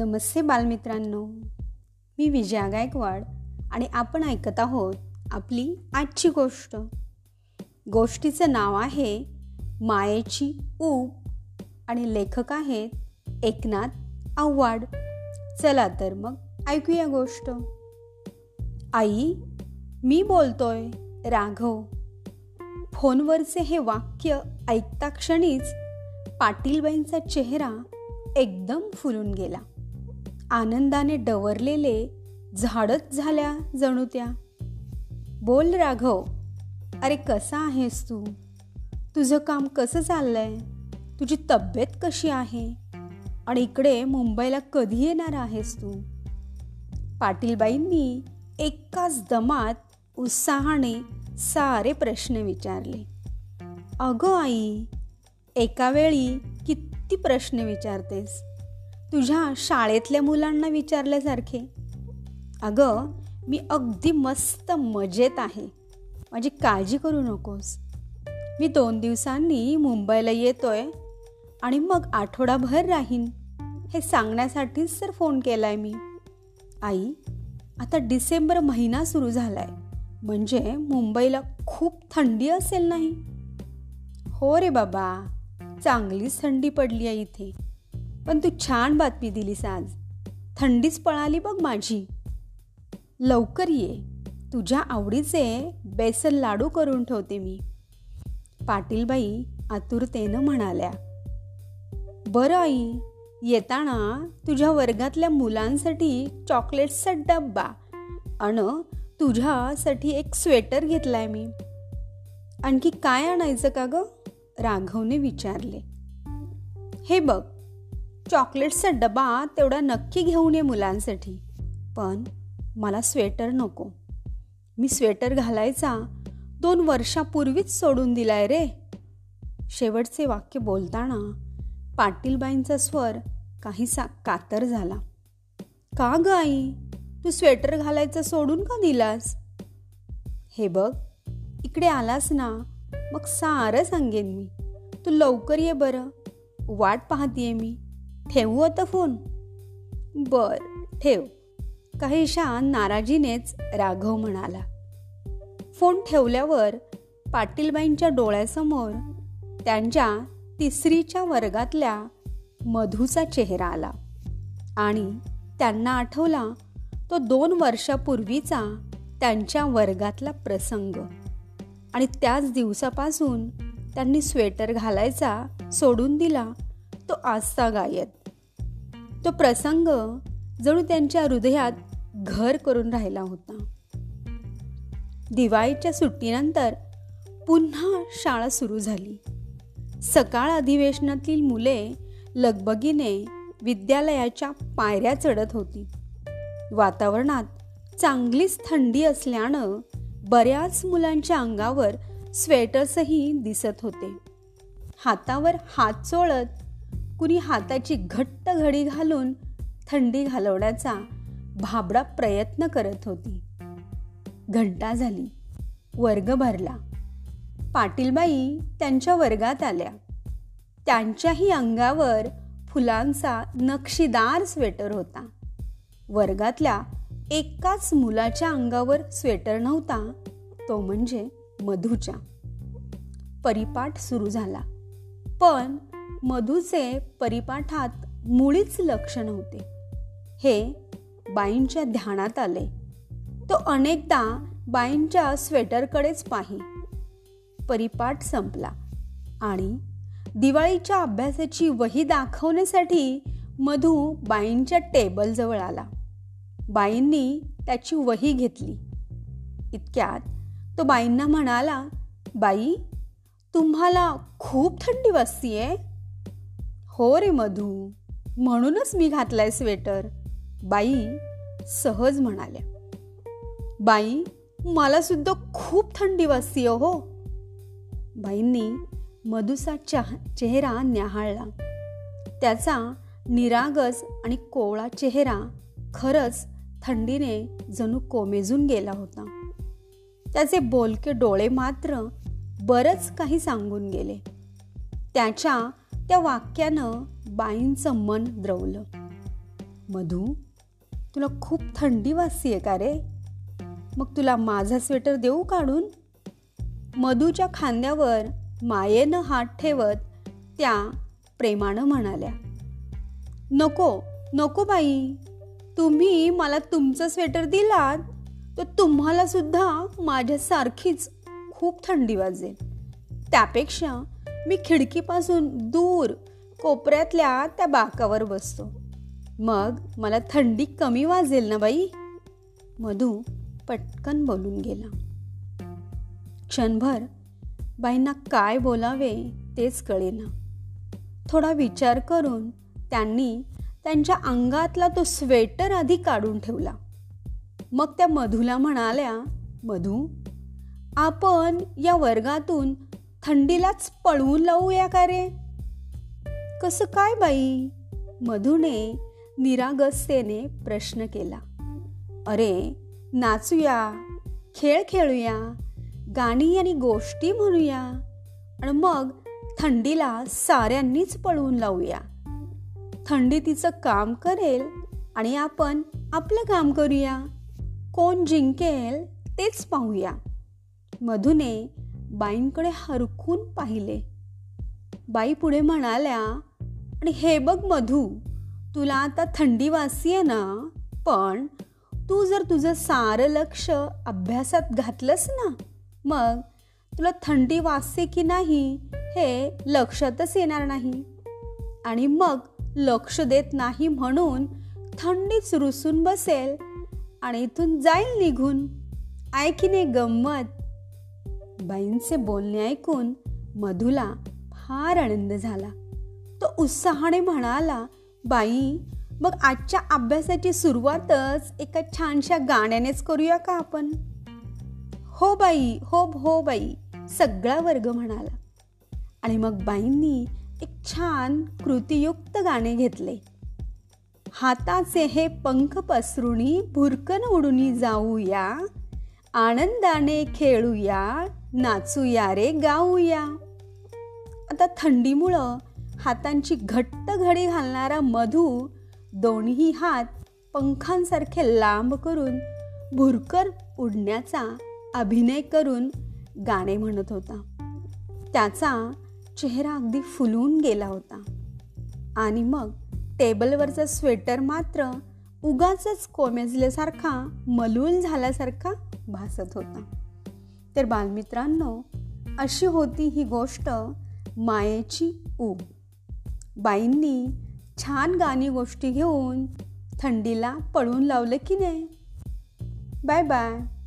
नमस्ते बालमित्रांनो. मी विजया गायकवाड आणि आपण ऐकत आहोत आपली आजची गोष्ट. गोष्टीचं नाव आहे मायेची ऊप आणि लेखक आहेत एकनाथ आव्हाड. चला तर मग ऐकूया गोष्ट. आई मी बोलतोय राघव. फोनवरचे हे वाक्य ऐकता क्षणीच पाटीलबाईंचा चेहरा एकदम फुलून गेला. आनंदाने डवरलेले झाडच झाल्या जणू त्या बोल राघव अरे कसा आहेस तू? तुझं काम कसं चाललंय? तुझी तब्येत कशी आहे? आणि इकडे मुंबईला कधी येणार आहेस तू? पाटीलबाईंनी एकाच दमात उत्साहाने सारे प्रश्न विचारले. अगं आई एका वेळी किती प्रश्न विचारतेस? तुझ्या शाळेतल्या मुलांना विचारल्यासारखे. अगं मी अगदी मस्त मजेत आहे. माझी काळजी करू नकोस. मी दोन दिवसांनी मुंबईला येतोय आणि मग आठवडाभर राहीन. हे सांगण्यासाठीच तर फोन केलाय मी. आई आता डिसेंबर महिना सुरू झालाय. म्हणजे मुंबईला खूप थंडी असेल नाही? हो रे बाबा चांगलीच थंडी पडली आहे इथे. पण तू छान बातमी दिलीस आज. थंडीच पळाली बघ माझी. लवकर ये. तुझ्या आवडीचे बेसन लाडू करून ठेवते मी. पाटीलबाई आतुरतेनं म्हणाल्या बरं आई येताना तुझ्या वर्गातल्या मुलांसाठी चॉकलेट्सचा डब्बा अन तुझ्यासाठी एक स्वेटर घेतलाय मी. आणखी काय आणायचं का ग? राघवने विचारले. हे बघ चॉकलेट्सचा डबा तेवढा नक्की घेऊन ये मुलांसाठी. पण मला स्वेटर नको. मी स्वेटर घालायचा दोन वर्षापूर्वीच सोडून दिलाय रे. शेवटचे वाक्य बोलताना पाटीलबाईंचा स्वर काहीसा कातर झाला. का ग आई? तू स्वेटर घालायचं सोडून का दिलास? हे बघ इकडे आलास ना मग सारं सांगेन मी. तू लवकर ये बरं. वाट पाहतीये मी. ठेवू आता फोन? बर ठेव. काहीशा नाराजीनेच राघव म्हणाला. फोन ठेवल्यावर पाटीलबाईंच्या डोळ्यासमोर त्यांच्या तिसरीच्या वर्गातल्या मधूचा चेहरा आला आणि त्यांना आठवला तो दोन वर्षापूर्वीचा त्यांच्या वर्गातला प्रसंग. आणि त्याच दिवसापासून त्यांनी स्वेटर घालायचा सोडून दिला तो आजचा गायत तो प्रसंग जणू त्यांच्या हृदयात घर करून राहिला होता. दिवाळीच्या सुट्टीनंतर पुन्हा शाळा सुरू झाली. सकाळ अधिवेशनातील मुले लगबगीने विद्यालयाच्या पायऱ्या चढत होती. वातावरणात चांगलीच थंडी असल्यानं बऱ्याच मुलांच्या अंगावर स्वेटर्सही दिसत होते. हातावर हात चोळत कुणी हाताची घट्ट घडी घालून थंडी घालवण्याचा भाबडा प्रयत्न करत होती. घंटा झाली. वर्ग भरला. पाटीलबाई त्यांच्या वर्गात आल्या. त्यांच्याही अंगावर फुलांचा नक्षीदार स्वेटर होता. वर्गातल्या एकाच मुलाच्या अंगावर स्वेटर नव्हता तो म्हणजे मधूच्या. परिपाठ सुरू झाला. पण मधूचे परिपाठात मुळीच लक्ष नव्हते हे बाईंच्या ध्यानात आले. तो अनेकदा बाईंच्या स्वेटरकडेच पाही. परिपाठ संपला आणि दिवाळीच्या अभ्यासाची वही दाखवण्यासाठी मधू बाईंच्या टेबलजवळ आला. बाईंनी त्याची वही घेतली. इतक्यात तो बाईंना म्हणाला बाई तुम्हाला खूप थंडी वाजतीये? हो रे मधू म्हणूनच मी घातलाय स्वेटर. बाई सहज म्हणाल्या. बाई मला सुद्धा खूप थंडी वाजतीय हो. बाईंनी मधुसा चेहरा न्याहाळला. त्याचा निरागस आणि कोवळा चेहरा खरंच थंडीने जणू कोमेजून गेला होता. त्याचे बोलके डोळे मात्र बरंच काही सांगून गेले. त्याच्या त्या वाक्यानं बाईंचं मन द्रवलं. मधू तुला खूप थंडी वाजतीये का रे? मग तुला माझा स्वेटर देऊ काढून? मधूच्या खांद्यावर मायेनं हात ठेवत त्या प्रेमानं म्हणाल्या नको नको बाई. तुम्ही मला तुमचं स्वेटर दिलात तर तुम्हाला सुद्धा माझ्यासारखीच खूप थंडी वाजेल. त्यापेक्षा मी खिडकीपासून दूर कोपऱ्यातल्या त्या बाकावर बसतो. मग मला थंडी कमी वाजेल ना बाई? मधू पटकन बोलून गेला. क्षणभर बाईंना काय बोलावे तेच कळेना. थोडा विचार करून त्यांनी त्यांच्या अंगातला तो स्वेटर आधी काढून ठेवला. मग त्या मधूला म्हणाल्या मधू आपण या वर्गातून थंडीलाच पळवून लावूया का रे? कसं काय बाई? मधूने निरागसतेने प्रश्न केला. अरे नाचूया खेळ खेळूया गाणी आणि गोष्टी म्हणूया आणि मग थंडीला साऱ्यांनीच पळवून लावूया. थंडी तिचं काम करेल आणि आपण आपलं काम करूया. कोण जिंकेल तेच पाहूया. मधुने बाईंकडे हरकून पाहिले. बाई पुढे म्हणाल्या आणि हे बघ मधू तुला आता थंडी वासी ना पण तू जर तुझं सारं लक्ष अभ्यासात घातलंस ना मग तुला थंडी वाजते की नाही हे लक्षातच येणार नाही. आणि मग लक्ष देत नाही म्हणून थंडीच रुसून बसेल आणि इथून जाईल निघून. ऐकीने गंमत बाईंचे बोलणे ऐकून मधुला फार आनंद झाला. तो उत्साहाने म्हणाला बाई मग आजच्या अभ्यासाची सुरुवातच एका छानशा गाण्यानेच करूया का आपण? हो बाई हो हो बाई सगळा वर्ग म्हणाला. आणि मग बाईंनी एक छान कृतीयुक्त गाणे घेतले. हाताचे हे पंख पसरुणी भुरकन उडून जाऊया आनंदाने खेळूया नाचूया रे गाऊया. आता थंडीमुळं हातांची घट्ट घडी घालणारा मधू दोन्ही हात पंखांसारखे लांब करून भुरकर उडण्याचा अभिनय करून गाणे म्हणत होता. त्याचा चेहरा अगदी फुलून गेला होता. आणि मग टेबलवरचा स्वेटर मात्र उगाच कोमेजल्यासारखा मलूल झाल्यासारखा भासत होता. तर बालमित्रांनो अशी होती ही गोष्ट मायेची ऊब बाईंनी छान गाणी गोष्टी घेऊन थंडीला पळून लावलं की नाही? Bye bye.